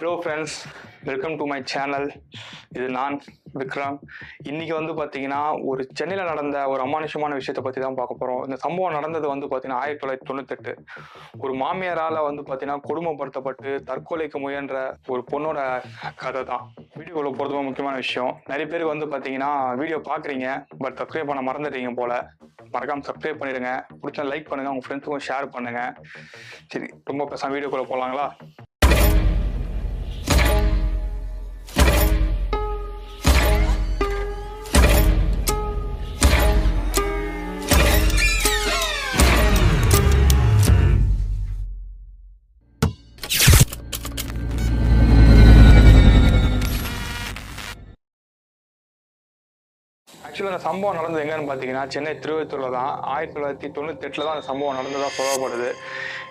Hello friends welcome to my channel இது நான் விக்ரம். இன்னைக்கு வந்து பார்த்தீங்கன்னா ஒரு சென்னையில் நடந்த ஒரு அமானுஷமான விஷயத்தை பற்றி தான் பார்க்க போகிறோம் இந்த சம்பவம் நடந்தது வந்து பார்த்தீங்கன்னா ஆயிரத்தி தொள்ளாயிரத்தி தொண்ணூத்தெட்டு. ஒரு மாமியாரால் வந்து பார்த்தீங்கன்னா கொடுமைப்படுத்தப்பட்டு தற்கொலைக்கு முயன்ற ஒரு பொண்ணோட கதை தான். வீடியோவில் போகிறது ரொம்ப முக்கியமான விஷயம். நிறைய பேர் வந்து பார்த்தீங்கன்னா வீடியோ பார்க்குறீங்க பட் சப்ஸ்கிரைப் பண்ண மறந்துட்டீங்க போல. மறக்காமல் சப்ஸ்கிரைப் பண்ணிடுங்க. பிடிச்சா லைக் பண்ணுங்கள் உங்கள் ஃப்ரெண்ட்ஸுக்கும் ஷேர் பண்ணுங்கள் சரி ரொம்ப பேசாமல் வீடியோக்குள்ளே போகலாங்களா ஆக்சுவலாக அந்த சம்பவம் நடந்தது எங்கன்னு பார்த்தீங்கன்னா சென்னை திருவத்தூரில் தான். ஆயிரத்தி தொள்ளாயிரத்தி தொண்ணூத்தெட்டில் தான் அந்த சம்பவம் நடந்ததாக சொல்லப்படுது.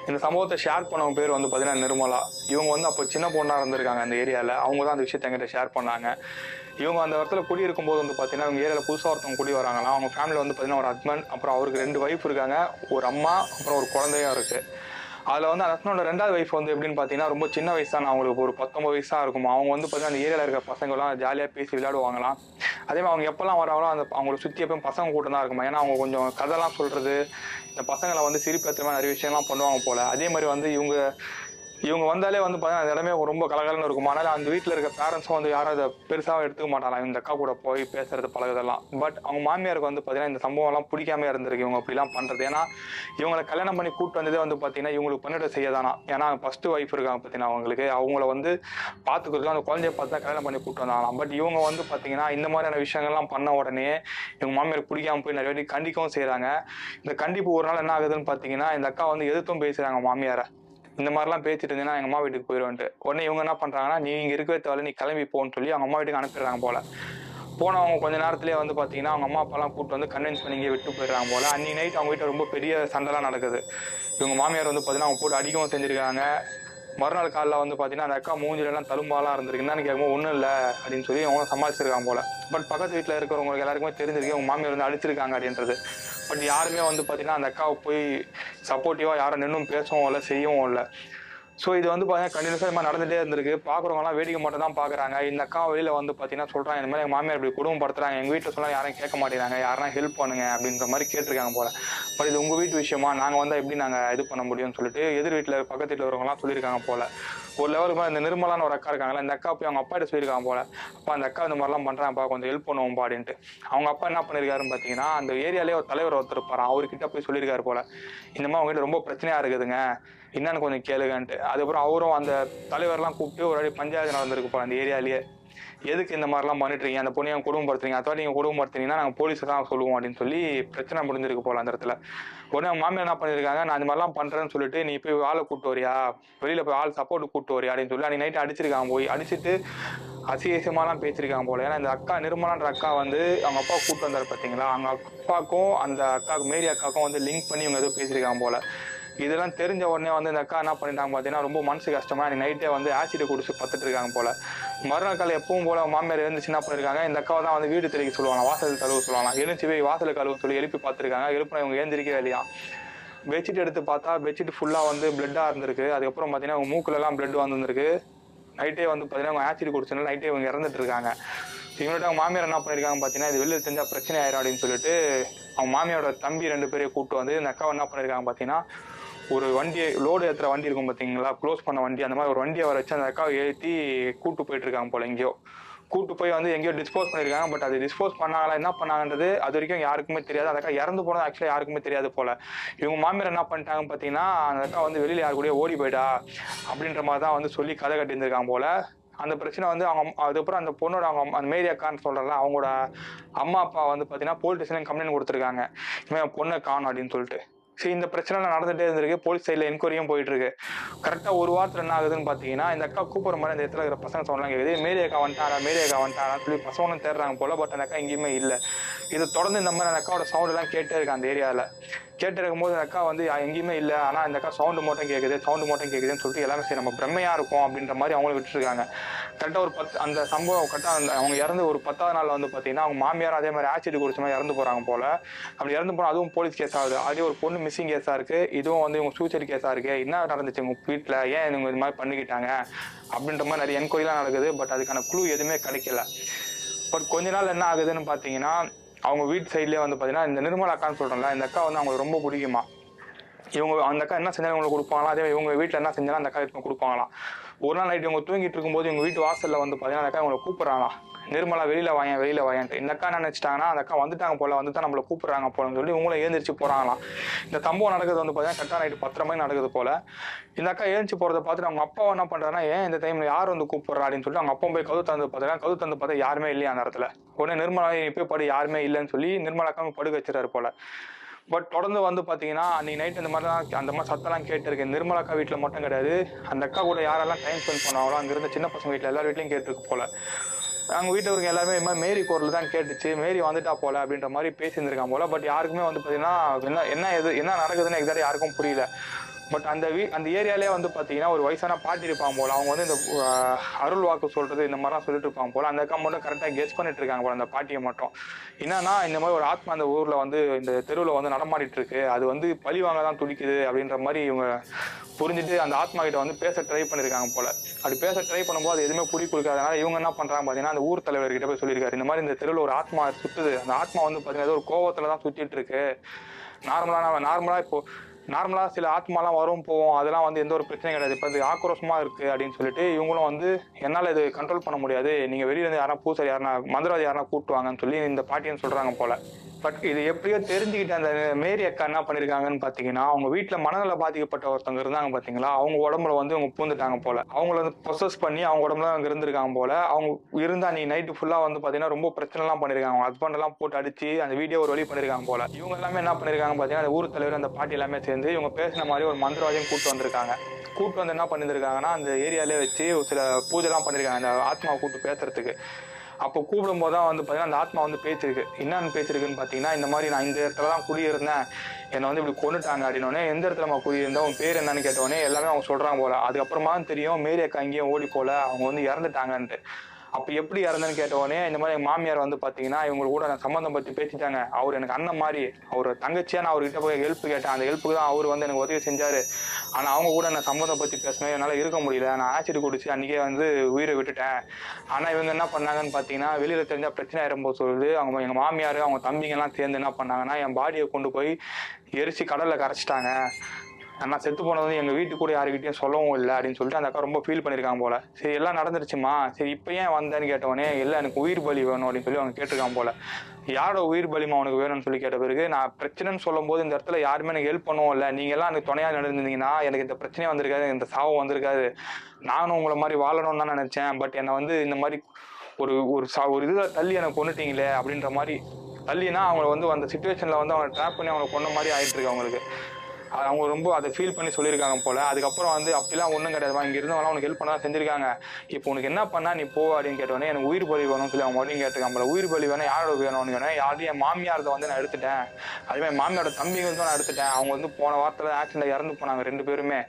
இந்த சம்பவத்தை ஷேர் பண்ணவங்க பேர் வந்து பார்த்தீங்கன்னா நிர்மலா. இவங்க வந்து அப்போ சின்ன பொண்ணாக இருந்திருக்காங்க அந்த ஏரியாவில் அவங்க தான் அந்த விஷயத்தை எங்கிட்ட ஷேர் பண்ணாங்க. இவங்க அந்த இடத்துல குடி இருக்கும்போது வந்து பார்த்தீங்கன்னா இவங்க ஏரியாவில் புதுசாக ஒருத்தவங்க குடி வராங்களாம். அவங்க ஃபேமிலியில் வந்து பார்த்தீங்கன்னா ஒரு ஹஸ்பண்ட் அப்புறம் அவருக்கு ரெண்டு ஒய்ஃப் இருக்காங்க. ஒரு அம்மா அப்புறம் ஒரு குழந்தையும் இருக்குது அதில் வந்து அந்த ஹஸ்பண்டோட ரெண்டாவது ஒய்ஃப் வந்து எப்படின்னு பார்த்தீங்கன்னா ரொம்ப சின்ன வயசு தான். அவங்களுக்கு ஒரு பத்தொம்பது வயசாக இருக்கும் அவங்க வந்து பார்த்தீங்கன்னா அந்த ஏரியாவில் இருக்க பசங்களாம் ஜாலியாக பேசி விளையாடுவாங்களாம். அதே மாதிரி அவங்க எப்போல்லாம் வராங்களோ அந்த அவங்களை சுற்றி எப்பவும் பசங்க கூட்டம் தான் இருக்குமா? ஏன்னா அவங்க கொஞ்சம் கதைலாம் சொல்கிறது இந்த பசங்களை வந்து சிரிப்பேற்ற மாதிரி நிறைய விஷயம்லாம் பண்ணுவாங்க போல். அதே மாதிரி வந்து இவங்க இவங்க வந்தாலே வந்து பார்த்தீங்கன்னா அந்த இடமே ரொம்ப கலகலன்னு இருக்கும். அதனால் அந்த வீட்டில் இருக்க பேரண்ட்ஸும் வந்து யாரும் அதை பெருசாக எடுத்துக்க மாட்டாங்க இந்த அக்கா கூட போய் பேசுறது பழகுதெல்லாம் பட் அவங்க மாமியாருக்கு வந்து பார்த்தீங்கன்னா இந்த சம்பவம்லாம் பிடிக்காம இருந்திருக்கு இவங்க அப்படிலாம் பண்ணுறது ஏன்னா இவங்களை கல்யாணம் பண்ணி கூப்பிட்டு வந்ததே வந்து பார்த்தீங்கன்னா இவங்களுக்கு பண்ணிட செய்யதானா ஏன்னா ஃபர்ஸ்ட் ஒய்ஃப் இருக்காங்க பார்த்தீங்கன்னா அவங்களுக்கு. அவங்கள வந்து பார்த்துக்கிறதுலாம் அந்த குழந்தைய பார்த்து தான் கல்யாணம் பண்ணி கூப்பிட்டு வந்தாங்களாம். பட் இவங்க வந்து பார்த்தீங்கன்னா இந்த மாதிரியான விஷயங்கள்லாம் பண்ண உடனே இவங்க மாமியாருக்கு பிடிக்காம போய் நிறைய வாட்டி கண்டிக்கவும் செய்கிறாங்க இந்த கண்டிப்பு ஒரு நாள் என்ன ஆகுதுன்னு பார்த்தீங்கன்னா இந்த அக்கா வந்து எதிர்த்தும் பேசுகிறாங்க மாமியாரை. இந்த மாதிரிலாம் பேசிட்டு இருந்தீங்கன்னா எங்கள் அம்மா வீட்டுக்கு போயிடுவேன்ட்டு உடனே இவங்க என்ன பண்ணுறாங்கன்னா நீ இங்கே இருக்கவே தேவை நீ கிளம்பி போன்னு சொல்லி அவங்க அம்மா வீட்டுக்கு அனுப்பிடுறாங்க போல. போனவங்க கொஞ்ச நேரத்துலேயே வந்து பார்த்தீங்கன்னா அவங்க அம்மா அப்பாலாம் கூப்பிட்டு வந்து கன்வின்ஸ் பண்ணி இங்கே விட்டு போயிடுறாங்க போல. அன்னைக்கு நைட் அவங்க வீட்டில் ரொம்ப பெரிய சண்டைலாம் நடக்குது. இவங்க மாமியார் வந்து பார்த்தீங்கன்னா அவங்க போட்டு அடிக்கவும் செஞ்சுருக்காங்க. மறுநாள் காலைல வந்து பார்த்தீங்கன்னா அந்த அக்கா மூஞ்சிலெல்லாம் தழும்பாலாம் இருந்திருக்கு. என்னன்னு கேட்கும்போது ஒன்றும் இல்லை அப்படின்னு சொல்லி அவங்க சமாளிச்சிருக்காங்க போல. பட் பக்கத்து வீட்டில் இருக்கிறவங்களுக்கு எல்லாருக்குமே தெரிஞ்சிருக்கு அவங்க மாமியார் வந்து அழிச்சிருக்காங்க அப்படின்றது. பட் யாருமே வந்து பார்த்தீங்கன்னா அந்த அக்காவை போய் சப்போர்ட்டிவாக யாரும் நின்றும் பேசவும் இல்லை செய்யவும் இல்லை. ஸோ இது வந்து பார்த்தீங்கன்னா கண்டினியூஸாக இது மாதிரி நடந்துகிட்டே இருந்திருக்கு. பார்க்குறவங்கலாம் வேடிக்கை மட்டும் தான் பார்க்குறாங்க இந்த அக்கா வெளியில் வந்து பார்த்தீங்கன்னா சொல்கிறாங்க இந்த மாதிரி எங்கள் மாமியார் இப்படி குடும்பப்படுத்துறாங்க எங்கள் வீட்டில் சொன்னால் யாரும் கேட்க மாட்டேங்கிறாங்க யாரா ஹெல்ப் பண்ணுங்க அப்படின்ற மாதிரி கேட்டிருக்காங்க போல. பட் இது உங்கள் வீட்டு விஷயமா? நாங்கள் வந்தால் எப்படி நாங்கள் இது பண்ண முடியும்னு சொல்லிட்டு எதிர் வீட்டில் பக்கத்து வீட்டில் வரவங்களாம் சொல்லியிருக்காங்க போல. ஒரு லெவலுக்கு மேலே இந்த நிர்மலான ஒரு அக்கா இருக்காங்களா இந்த அக்கா போய் அவங்க அப்பா கிட்ட சொல்லியிருக்காங்க போல. அப்பா அந்த அக்கா இந்த மாதிரிலாம் பண்ணுறாங்கப்பா கொஞ்சம் ஹெல்ப் பண்ணுவோம்ப்பா அப்படின்ட்டு. அவங்க அப்பா என்ன பண்ணியிருக்காருன்னு பார்த்தீங்கன்னா அந்த ஏரியாலே ஒரு தலைவர் ஒருத்தர் இருப்பார் அவர்கிட்ட போய் சொல்லியிருக்காரு போல. இந்த மாதிரி அவங்ககிட்ட ரொம்ப பிரச்சனையாக இருக்குதுங்க. என்னன்னு கொஞ்சம் கேளுங்கன்ட்டு. அதுக்கப்புறம் அவரும் அந்த தலைவர்லாம் கூப்பிட்டு ஒரு வாட்டி பஞ்சாயத்து நடந்திருக்கு அந்த ஏரியாலேயே. எதுக்கு இந்த மாதிரிலாம் பண்ணிட்டு இருக்கீங்க அந்த குடும்பம் குடும்பப்படுத்துறீங்க. அதாவது நீங்கள் குடும்பப்படுத்துறீங்கன்னா நாங்கள் போலீஸை தான் சொல்லுவோம் அப்படின்னு சொல்லி பிரச்சனை முடிஞ்சிருக்கு போல அந்த இடத்துல. உடனே அவங்க மாமியார் என்ன பண்ணியிருக்காங்க நான் இந்த மாதிரிலாம் பண்ணுறேன்னு சொல்லிட்டு நீ போய் ஆளை கூப்பிட்டு வரியா? வெளியில் போய் ஆள் சப்போர்ட் கூப்பிட்டு வரியா அப்படின்னு சொல்லி அன்னைக்கு நைட்டு அடிச்சிருக்காங்க போய். அடிச்சுட்டு அசியசமாலாம் பேசியிருக்காங்க போல. ஏன்னா இந்த அக்கா நிர்மலான்ற அக்கா வந்து அவங்க அப்பா கூப்பிட்டு வந்தார் பார்த்தீங்களா அவங்க அப்பாக்கும் அந்த அக்காவுக்கு மேரி அக்காவுக்கும் வந்து லிங்க் பண்ணி இவங்க ஏதோ பேசியிருக்காங்க போல. இதெல்லாம் தெரிஞ்ச உடனே வந்து இந்த அக்கா என்ன பண்ணிட்டாங்க பார்த்தீங்கன்னா ரொம்ப மனசு கஷ்டமா எனக்கு நைட்டே வந்து ஆசிட் குடிச்சு பத்துட்டு இருக்காங்க போல. மறுநாள் காலை எப்பவும் போல மாமியார் எழுந்துச்சு என்ன பண்ணிருக்காங்க இந்த அக்காவை தான் வந்து வீடு தெளிக்க சொல்லுவாங்க வாசல் கழுவு சொல்லுவாங்க. எழுந்துச்சு போய் வாசல் கழுவு சொல்லி எழுப்பி பார்த்துருக்காங்க. எழுப்பின இவங்க எழுந்திருக்கவே இல்லையா பெட்ஷீட் எடுத்து பார்த்தா பெட்ஷீட் ஃபுல்லாக வந்து பிளட்டாக இருந்திருக்கு. அதுக்கப்புறம் பார்த்தீங்கன்னா அவங்க மூக்குலலாம் பிளட் வந்துருக்கு நைட்டே வந்து பார்த்தீங்கன்னா அவங்க ஆசிட் குடிச்சனால நைட்டே இவங்க இறந்துட்டு இருக்காங்க இவங்களோட அவங்க மாமியார் என்ன பண்ணியிருக்காங்க பார்த்தீங்கன்னா இது வெளியில் தெரிஞ்சால் பிரச்சனை ஆயிரும் அப்படின்னு சொல்லிட்டு அவங்க மாமியாரோட தம்பி ரெண்டு பேரையும் கூப்பிட்டு வந்து இந்த அக்காவை என்ன பண்ணியிருக்காங்க பார்த்தீங்கன்னா ஒரு வண்டியை லோடு ஏற்றுற வண்டி இருக்கும் பார்த்தீங்களா க்ளோஸ் பண்ண வண்டி அந்த மாதிரி ஒரு வண்டியை வர வச்சு அந்த அக்காவை ஏற்றி கூட்டு போயிட்டு இருக்காங்க போல எங்கேயோ. கூட்டு போய் வந்து எங்கேயோ டிஸ்போஸ் பண்ணியிருக்காங்க பட் அது டிஸ்போஸ் பண்ணாங்களா என்ன பண்ணாங்கன்றது அது வரைக்கும் யாருக்குமே தெரியாது. அந்த அக்கா இறந்து போனது ஆக்சுவலாக யாருக்குமே தெரியாது போல. இவங்க மாமியார் என்ன பண்ணிட்டாங்க பார்த்தீங்கன்னா அந்த அக்கா வந்து வெளியில் யார் கூடயே ஓடி போயிட்டா அப்படின்ற மாதிரி தான் வந்து சொல்லி கதை கட்டியிருந்திருக்காங்க போல. அந்த பிரச்சனை வந்து அவங்க அதுக்கப்புறம் அந்த பொண்ணோட அவங்க அந்த மேரி அக்கான்னு சொல்கிறல அவங்களோட அம்மா அப்பா வந்து பார்த்தீங்கன்னா போலீஸ் ஸ்டேஷன் கம்ப்ளைண்ட் கொடுத்துருக்காங்க. இவன் பொண்ணை காணும் அப்படின்னு சொல்லிட்டு. சரி இந்த பிரச்சனை நடந்துட்டே இருந்திருக்கு. போலீஸ் சைடில் என்கொயரியும் போயிட்டு இருக்கு கரெக்டாக ஒரு வாரத்தில் என்ன ஆகுதுன்னு பார்த்தீங்கன்னா இந்த அக்கா கூப்பிட்ற மாதிரி இந்த இடத்துல இருக்கிற பசங்க சொன்னாங்க கேட்குது மேரி அக்கா வந்துட்டாரா? மேரி அக்கா வந்துட்டாரா? சொல்லி பசங்களும் தேடுறாங்க போல பட் அந்த அக்கா எங்கேயுமே இல்லை. இது தொடர்ந்து இந்த மாதிரி அந்த அக்காவோட சவுண்ட் எல்லாம் கேட்டே இருக்கு அந்த ஏரியாவில் கேட்டு போது அந்த அக்கா வந்து எங்கேயுமே இல்லை. ஆனால் இந்த அக்கா சவுண்டு மட்டும் கேட்குது சவுண்டு மட்டும் கேட்குதுன்னு சொல்லிட்டு எல்லாமே சரி நம்ம பிரம்மையாக இருக்கும் அப்படின்ற மாதிரி அவங்களும் விட்டுருக்காங்க கரெக்டாக ஒரு பத்து அந்த சம்பவம் கரெக்டாக அந்த அவங்க இறந்து ஒரு பத்தாவது நாள் வந்து பார்த்தீங்கன்னா அவங்க மாமியார் அதே மாதிரி ஆக்சிடென்ட் குடிச்ச மாதிரி இறந்து போகிறாங்க போல. அப்படி இறந்து போனால் அதுவும் போலீஸ் கேஸ் ஆகுது. அதே ஒரு பொண்ணு மிஸ்ஸிங் கேஸாக இருக்குது இதுவும் வந்து இவங்க சூசைட் கேஸாக இருக்குது என்ன நடந்துச்சு உங்கள் வீட்டில் ஏன் இவங்க இது மாதிரி பண்ணிக்கிட்டாங்க? அப்படின்ற மாதிரி நிறைய என்கொயரிலாம் நடக்குது. பட் அதுக்கான குழு எதுவுமே கிடைக்கல. பட் கொஞ்ச நாள் என்ன ஆகுதுன்னு பார்த்தீங்கன்னா அவங்க வீட்டு சைட்லேயே வந்து பார்த்தீங்கன்னா இந்த நிர்மலா அக்கான்னு சொல்கிறோம்ல இந்த அக்கா வந்து அவங்களுக்கு ரொம்ப பிடிக்குமா? இவங்க அந்த அக்கா என்ன செஞ்சாலும் இவங்களுக்கு கொடுப்பாங்களா? அதே மாதிரி இவங்க வீட்டில் என்ன செஞ்சாலும் அந்த அக்கா இப்போ கொடுப்பாங்களாம் ஒரு நாள் நைட் இவங்க தூங்கிட்டு இருக்கும்போது இவங்க வீட்டு வாசலில் வந்து பார்த்தீங்கன்னா அந்த அக்கா இவங்களை கூப்பிட்றாங்களா நிர்மலா வெளியில வாயன் வெளியில வாயன்ட்டு இந்த அக்கா என்ன நினைச்சிட்டாங்கன்னா அந்த அக்கா வந்துட்டாங்க போல வந்து தான் நம்மளை கூப்பிடுறாங்க போலன்னு சொல்லி இவங்களும் எழுந்திரிச்சு போறாங்களாம். இந்த தம்பம் நடக்குது வந்து பார்த்தீங்கன்னா கரெக்டாக நைட்டு பத்தரை மணி நடக்குது போல. இந்த அக்கா எழுந்திரிச்சு போறதை பார்த்துட்டு அவங்க அப்பா என்ன பண்றாருன்னா ஏன் இந்த டைம்ல யார் வந்து கூப்பிடுறா? அப்படின்னு சொல்லிட்டு அவங்க அப்பா போய் கவு தந்து பார்த்தா கவு தந்து பார்த்தா யாருமே இல்லையா அந்த இடத்துல. உடனே நிர்மலா போய் படு யாருமே இல்லைன்னு சொல்லி நிர்மலா அக்கா படுக்க வச்சிருக்காரு போல. பட் தொடர்ந்து வந்து பார்த்தீங்கன்னா அன்னைக்கு நைட் இந்த மாதிரிலாம் அந்த மாதிரி சத்தம்லாம் கேட்டிருக்கேன் நிர்மலா அக்கா வீட்டில் மட்டும் கிடையாது. அந்த அக்கா கூட யாரெல்லாம் டைம் ஸ்பெண்ட் பண்ணாங்களோ அங்கே இருந்த சின்ன பசங்க வீட்டில் எல்லார் வீட்லையும் கேட்டுருக்கு போல. அவங்க வீட்டில் இருக்க எல்லாருமே இது மாதிரி மேரி குரல் தான் கேட்டுச்சு. மேரி வந்துட்டா போல அப்படின்ற மாதிரி பேசியிருந்திருக்காங்க போல. பட் யாருக்குமே வந்து பார்த்தீங்கன்னா என்ன என்ன எது என்ன நடக்குதுன்னு எக்ஸாக்டாக யாருக்கும் புரியல. பட் அந்த வீ அந்த ஏரியாலே வந்து பார்த்தீங்கன்னா ஒரு வயசான பாட்டி இருப்பாங்க போல. அவங்க வந்து இந்த அருள் வாக்கு சொல்கிறது இந்த மாதிரிலாம் சொல்லிட்டு இருப்பாங்க போல. அந்த அக்கா மட்டும் கரெக்டாக கெஸ் பண்ணிட்டு இருக்காங்க போல அந்த பாட்டியை மட்டும். என்னன்னா இந்த மாதிரி ஒரு ஆத்மா அந்த ஊரில் வந்து இந்த தெருவில் வந்து நடமாடிட்டு இருக்கு. அது வந்து பழி வாங்க தான் துடிக்குது அப்படின்ற மாதிரி இவங்க புரிஞ்சுட்டு அந்த ஆத்மா கிட்ட வந்து பேச ட்ரை பண்ணியிருக்காங்க போல. அப்படி பேச ட்ரை பண்ணும்போது அது எதுவுமே புடி கொடுக்காதனால இவங்க என்ன பண்றாங்க பார்த்தீங்கன்னா அந்த ஊர் தலைவர்கிட்ட போய் சொல்லியிருக்காரு. இந்த மாதிரி இந்த தெருவில் ஒரு ஆத்மா சுற்றுது அந்த ஆத்மா வந்து பார்த்தீங்கன்னா ஒரு கோவத்தில் தான் சுற்றிட்டு இருக்கு நார்மலாக நார்மலாக இப்போ நார்மலாக சில ஆத்மாலாம் வரும் போவோம் அதெல்லாம் வந்து எந்த ஒரு பிரச்சனையும் கிடையாது. இப்போ அது ஆக்ரோஷமா இருக்கு அப்படின்னு சொல்லிட்டு இவங்களும் வந்து என்னால் இது கண்ட்ரோல் பண்ண முடியாது. நீங்க வெளியிலேருந்து யாரா பூசாரி யாரா மந்திரவாதி யாரா கூட்டு வாங்கன்னு சொல்லி இந்த பாட்டின்னு சொல்றாங்க போல. பட் இது எப்படியோ தெரிஞ்சுக்கிட்டு அந்த மேரி அக்கா என்ன பண்ணிருக்காங்கன்னு பாத்தீங்கன்னா அவங்க வீட்டுல மனநல பாதிக்கப்பட்ட ஒருத்தவங்க இருந்தாங்க பாத்தீங்களா? அவங்க உடம்புல வந்து அவங்க பூந்துட்டாங்க போல. அவங்கள வந்து ப்ரொசஸ் பண்ணி அவங்க உடம்புல அங்க இருந்திருக்காங்க போல. அவங்க இருந்தா நீ நைட்டு ஃபுல்லா வந்து பாத்தீங்கன்னா ரொம்ப பிரச்சனை எல்லாம் பண்ணிருக்காங்க. அவங்க ஹஸ்பண்ட் எல்லாம் போட்டு அடிச்சு அந்த வீடியோ ஒரு வழி பண்ணிருக்காங்க போல. இவங்க எல்லாமே என்ன பண்ணிருக்காங்க பாத்தீங்கன்னா அந்த ஊர் தலைவர் அந்த பாட்டி எல்லாமே சேர்ந்து இவங்க பேசின மாதிரி ஒரு மந்திரவாதியும் கூட்டு வந்திருக்காங்க. கூட்டு வந்து என்ன பண்ணிருக்காங்கன்னா அந்த ஏரியாலே வச்சு ஒரு சில பூஜை எல்லாம் பண்ணிருக்காங்க. அந்த ஆத்மாவை கூட்டு பேசுறதுக்கு. அப்போ கூப்பிடும் போது தான் வந்து பார்த்தீங்கன்னா அந்த ஆத்மா வந்து பேச்சிருக்கு என்னன்னு பேச்சிருக்குன்னு பார்த்தீங்கன்னா இந்த மாதிரி நான் இந்த இடத்துல தான் குடியிருந்தேன். என்னை வந்து இப்படி கொண்டுட்டாங்க அப்படின்னோடனே எந்த இடத்துல நம்ம குடியிருந்தோம் உன் பேர் என்னன்னு கேட்டோடனே எல்லாமே அவங்க சொல்கிறாங்க போல. அதுக்கப்புறமா தெரியும் மேரி அக்கா இங்கேயும் ஓடி போல அவங்க வந்து இறந்துட்டாங்கன்ட்டு. அப்போ எப்படி இறந்தேன்னு கேட்டவொடனே இந்த மாதிரி எங்கள் மாமியார் வந்து பார்த்தீங்கன்னா இவங்க கூட நான் சம்மந்தம் பற்றி பேசிட்டாங்க. அவர் எனக்கு அண்ணன் மாதிரி அவர் தங்கச்சியாக நான் அவர்கிட்ட போய் ஹெல்ப் கேட்டேன். அந்த ஹெல்ப்புக்கு தான் அவர் வந்து எனக்கு உதவி செஞ்சார். ஆனால் அவங்க கூட நான் சம்மந்தம் பற்றி பேசணும் என்னால் இருக்க முடியல. நான் ஆசிட் குடிச்சு அன்றைக்கே வந்து உயிரை விட்டுட்டேன். ஆனால் இவங்க என்ன பண்ணாங்கன்னு பார்த்தீங்கன்னா வெளியில் தெரிஞ்சால் பிரச்சனை ஆயிரும்போது சொல்லுது. அவங்க எங்கள் மாமியார் அவங்க தம்பிங்கெல்லாம் சேர்ந்து என்ன பண்ணாங்கன்னா என் பாடியை கொண்டு போய் எரிச்சு கடலில் கரைச்சிட்டாங்க. நான் செத்து போனது எங்கள் வீட்டு கூட யாருக்கிட்டையும் சொல்லவும் இல்லை அப்படின்னு சொல்லிட்டு அந்த அக்கா ரொம்ப ஃபீல் பண்ணியிருக்காங்க போல. சரி எல்லாம் நடந்துருச்சுமா? சரி இப்போ ஏன் வந்தேன்னு கேட்டவொடனே இல்லை எனக்கு உயிர் பலி வேணும் அப்படின்னு சொல்லி அவங்க கேட்டிருக்காங்க போல. யாரோட உயிர் பலிமா அவனுக்கு வேணும்னு சொல்லி கேட்ட பிறகு நான் பிரச்சனைன்னு சொல்லும்போது இந்த இடத்துல யாருமே எனக்கு ஹெல்ப் பண்ணுவோம் இல்லை. நீங்க எல்லாம் எனக்கு துணையாக நடந்திருந்தீங்கன்னா எனக்கு இந்த பிரச்சனையே வந்திருக்காது இந்த சாவம் வந்திருக்காது. நானும் உங்களை மாதிரி வாழணும்னு தான் நினைச்சேன். பட் என்னை வந்து இந்த மாதிரி ஒரு ஒரு சா ஒரு இதில் தள்ளி எனக்கு கொண்டுட்டீங்களே அப்படின்ற மாதிரி தள்ளினா அவங்கள வந்து அந்த சுச்சுவேஷனில் வந்து அவங்க ட்ராப் பண்ணி அவங்களை கொண்ட மாதிரி ஆகிட்டு இருக்கு அவங்களுக்கு. அவங்க ரொம்ப அதை ஃபீல் பண்ணி சொல்லியிருக்காங்க போல. அதுக்கப்புறம் வந்து அப்படிலாம் ஒன்றும் கிடையாதுமா. இங்கே இருந்தவங்களாம் உனக்கு ஹெல்ப் பண்ண செஞ்சிருக்காங்க. இப்போ உனக்கு என்ன பண்ணா நீ போ அப்படின்னு கேட்டோன்னே எனக்கு உயிர் பலி வேணும்னு சொல்லி அவங்க மறுபடியும் கேட்டிருக்காங்க உயிர் பலி வேணும் யாரோட வேணும்னு கேட்டேன் யாரையும் என் மாமியாரதை வந்து நான் எடுத்துட்டேன். அதே மாதிரி மாமியாரோட தம்பிங்க வந்து நான் எடுத்துட்டேன். அவங்க வந்து போன வாரத்தில் ஆக்சிடென்ட் இறந்து போனாங்க ரெண்டு பேருமே.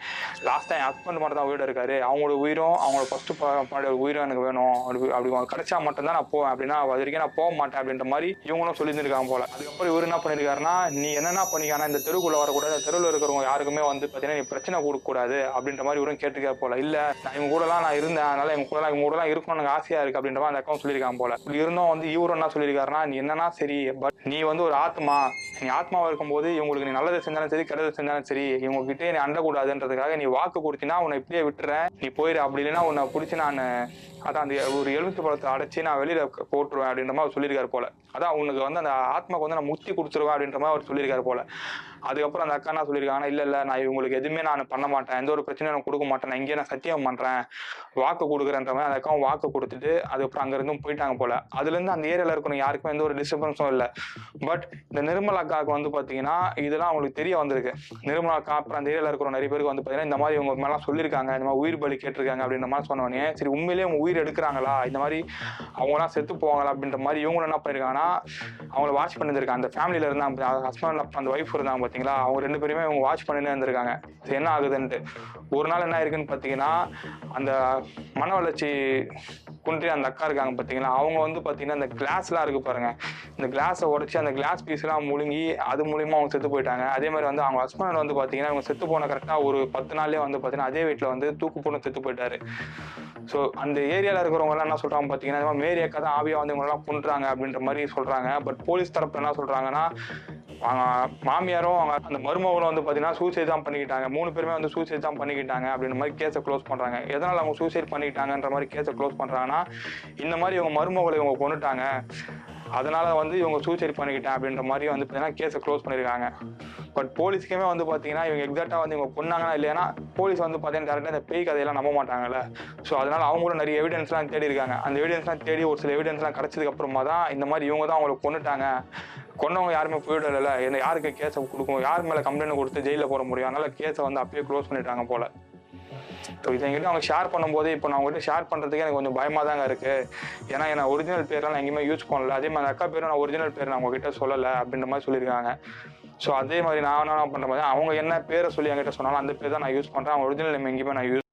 லாஸ்ட் டைம் ஹஸ்பண்ட் மட்டும் தான் வீடு இருக்காரு. அவங்களோட உயிரும் அவங்களோட ஃபர்ஸ்ட் பாட உயிரும் எனக்கு வேணும். அப்படி அப்படி கிடைச்சா மட்டும்தான் நான் போவேன். அப்படின்னா அது வரைக்கும் நான் போக மாட்டேன் அப்படின்ற மாதிரி இவங்களும் சொல்லியிருந்திருக்காங்க போல. அதுக்கப்புறம் இவர் என்ன பண்ணிருக்காருன்னா நீ என்னென்ன பண்ணிக்கானா இந்த தெருவுக்குள்ள வரக்கூடாது. தெருவில் இருக்கிறவங்க யாருக்குமே வந்து பார்த்தீங்கன்னா நீ பிரச்சனை கொடுக்கக்கூடாது அப்படின்ற மாதிரி இவரும் கேட்டுக்க போல. இல்ல நான் இவங்க கூடலாம் நான் இருந்தேன். அதனால இவங்க கூடலாம் இவங்க கூடலாம் இருக்கணும்னு எனக்கு ஆசையாக இருக்கு அப்படின்ற மாதிரி அந்த அக்கௌண்ட் சொல்லியிருக்கான் போல. இப்படி இருந்தும் வந்து இவரும் என்ன சொல்லியிருக்காருன்னா நீ என்னன்னா சரி பட் நீ வந்து ஒரு ஆத்மா. நீ ஆத்மாவா இருக்கும்போது இவங்களுக்கு நீ நல்லது செஞ்சாலும் சரி கெடுதல் செஞ்சாலும் சரி இவங்க கிட்டே நீ அண்டக்கூடாதுன்றதுக்காக நீ வாக்கு கொடுத்தினா உன்னை இப்படியே விட்டுறேன். நீ போயிரு. அப்படி இல்லைன்னா உன்னை பிடிச்சி நான் அதான் அந்த ஒரு எலுமிச்சை பழத்தை அடைச்சி நான் வெளியில போட்டுருவேன் அப்படின்ற மாதிரி அவர் சொல்லியிருக்காரு போல. அதான் உனக்கு வந்து அந்த ஆத்மாக்கு வந்து நான் முத்தி கொடுத்துருவேன் அப்படின்ற மாதிரி அவர் சொல்லியிருக்காரு போல. அதுக்கப்புறம் அந்த அக்கா என்ன சொல்லியிருக்காங்கன்னா இல்ல இல்ல நான் இவங்களுக்கு எதுவுமே நான் பண்ண மாட்டேன். எந்த ஒரு பிரச்சனையும் நான் கொடுக்க மாட்டேன். நான் இங்கே நான் சத்தியம் பண்றேன். வாக்கு கொடுக்குறேன்ற மாதிரி அந்த அக்காவும் வாக்கு கொடுத்துட்டு அதுக்கப்புறம் அங்கிருந்தும் போயிட்டாங்க போல. அதுல இருந்து அந்த ஏரியால இருக்கணும். யாருக்குமே எந்த ஒரு டிஸ்டர்பன்ஸும் இல்லை. பட் இந்த நிர்மலா அக்காவுக்கு வந்து பாத்தீங்கன்னா இதெல்லாம் அவங்களுக்கு தெரிய வந்திருக்கு. நிர்மலா அக்கா அப்புறம் அந்த ஏரியால இருக்கிற நிறைய பேருக்கு வந்து பாத்தீங்கன்னா இந்த மாதிரி இவங்க மேலாம் சொல்லியிருக்காங்க. இந்த மாதிரி உயிர் பலி கேட்டிருக்காங்க அப்படின்ற மாதிரி சொன்னோடனே சரி உண்மையிலேயே உங்க உயிர் எடுக்கிறாங்களா? இந்த மாதிரி அவங்களாம் செத்து போவாங்களா? அப்படின்ற மாதிரி இவங்களும் என்ன பண்ணியிருக்காங்கன்னா அவங்கள வாட்ச் பண்ணிருக்காங்க அந்த ஃபேமிலியில இருந்தாங்க ஹஸ்பண்ட் அந்த ஒய்ஃப் இருந்தாங்க பார்த்தீங்களா அவங்க ரெண்டு பேருமே அவங்க வாட்ச் பண்ணினே இருந்திருக்காங்க. இது என்ன ஆகுதுன்ட்டு. ஒரு நாள் என்ன இருக்குன்னு பார்த்தீங்கன்னா அந்த மன வளர்ச்சி குன்றி அந்த அக்கா இருக்காங்க பார்த்தீங்களா அவங்க வந்து பார்த்தீங்கன்னா அந்த கிளாஸ்லாம் இருக்கு பாருங்க. இந்த கிளாஸை உடச்சி அந்த கிளாஸ் பீஸ்லாம் முழுங்கி அது மூலியமா அவங்க செத்து போயிட்டாங்க. அதே மாதிரி வந்து அவங்க ஹஸ்பண்ட் வந்து பார்த்தீங்கன்னா அவங்க செத்து போன கரெக்டாக ஒரு பத்து நாள்லேயே வந்து பார்த்தீங்கன்னா அதே வீட்டில் வந்து தூக்கு போன செத்து போயிட்டாரு. ஸோ அந்த ஏரியாவில் இருக்கிறவங்க எல்லாம் என்ன சொல்றாங்க பார்த்தீங்கன்னா மாதிரி மேரி அக்கா தான் ஆவியாக வந்து இவங்கெல்லாம் கொண்டுறாங்க அப்படின்ற மாதிரி சொல்றாங்க. பட் போலீஸ் தரப்பு என்ன சொல்றாங்கன்னா அவங்க மாமியாரும் அவங்க அந்த மருமகளும் வந்து பார்த்தீங்கன்னா சூசைட் தான் பண்ணிக்கிட்டாங்க. மூணு பேருமே வந்து சூசைட் தான் பண்ணிக்கிட்டாங்க அப்படின்ற மாதிரி கேஸை க்ளோஸ் பண்ணுறாங்க எதனால் அவங்க சூசைட் பண்ணிக்கிட்டாங்கன்ற மாதிரி கேஸை க்ளோஸ் பண்ணுறாங்கன்னா இந்த மாதிரி இவங்க மருமகளை இவங்க கொண்டுட்டாங்க அதனால வந்து இவங்க சூசைட் பண்ணிக்கிட்டேன் அப்படின்ற மாதிரி வந்து பார்த்தீங்கன்னா கேஸை க்ளோஸ் பண்ணியிருக்காங்க பட் போலீஸ்க்குமே வந்து பார்த்தீங்கன்னா இவங்க எக்ஸாக்டாக வந்து இவங்க கொன்னாங்கன்னா இல்லைன்னா போலீஸ் வந்து பார்த்தீங்கன்னா டேரெக்டாக இந்த பேய் கதையெல்லாம் நம்ப மாட்டாங்கல்ல. ஸோ அதனால அவங்களும் நிறைய எவிடன்ஸ்லாம் தேடி இருக்காங்க. அந்த எவிடன்ஸ்லாம் தேடி ஒரு சில எவிடன்ஸ்லாம் கிடச்சதுக்கு அப்புறமா தான் இந்த மாதிரி இவங்க தான் அவங்களை கொண்டுட்டாங்க கொன்னவங்க யாருமே போயிடல என்ன யாருக்கு கேஸை கொடுக்கும்? யார் மேலே கம்ப்ளைண்ட் கொடுத்து ஜெயிலில் போட முடியும்? அதனால கேஸை வந்து அப்பயே க்ளோஸ் பண்ணிட்டாங்க போல. ஸோ இதை எங்கிட்ட அவங்க ஷேர் பண்ணும்போது இப்போ நான் உங்கள்கிட்ட ஷேர் பண்ணுறதுக்கு எனக்கு கொஞ்சம் பயமாக தாங்க இருக்குது ஏன்னா என்ன ஒரிஜினல் பேர்லாம் நான் எங்கேயுமே யூஸ் பண்ணல. அதே மாதிரி அக்கா பேரும் நான் ஒரிஜினல் பேர் நான் உங்ககிட்ட சொல்லலை அப்படின்ற மாதிரி சொல்லியிருக்காங்க. ஸோ அதே மாதிரி நான் என்ன பண்ணுற மாதிரி அவங்க என்ன பேரை சொல்லி என்கிட்ட சொன்னாலும் அந்த பேர் தான் நான் யூஸ் பண்ணுறேன் அவங்க ஒரிஜினல் நேம் எங்கேயுமே நான் யூஸ்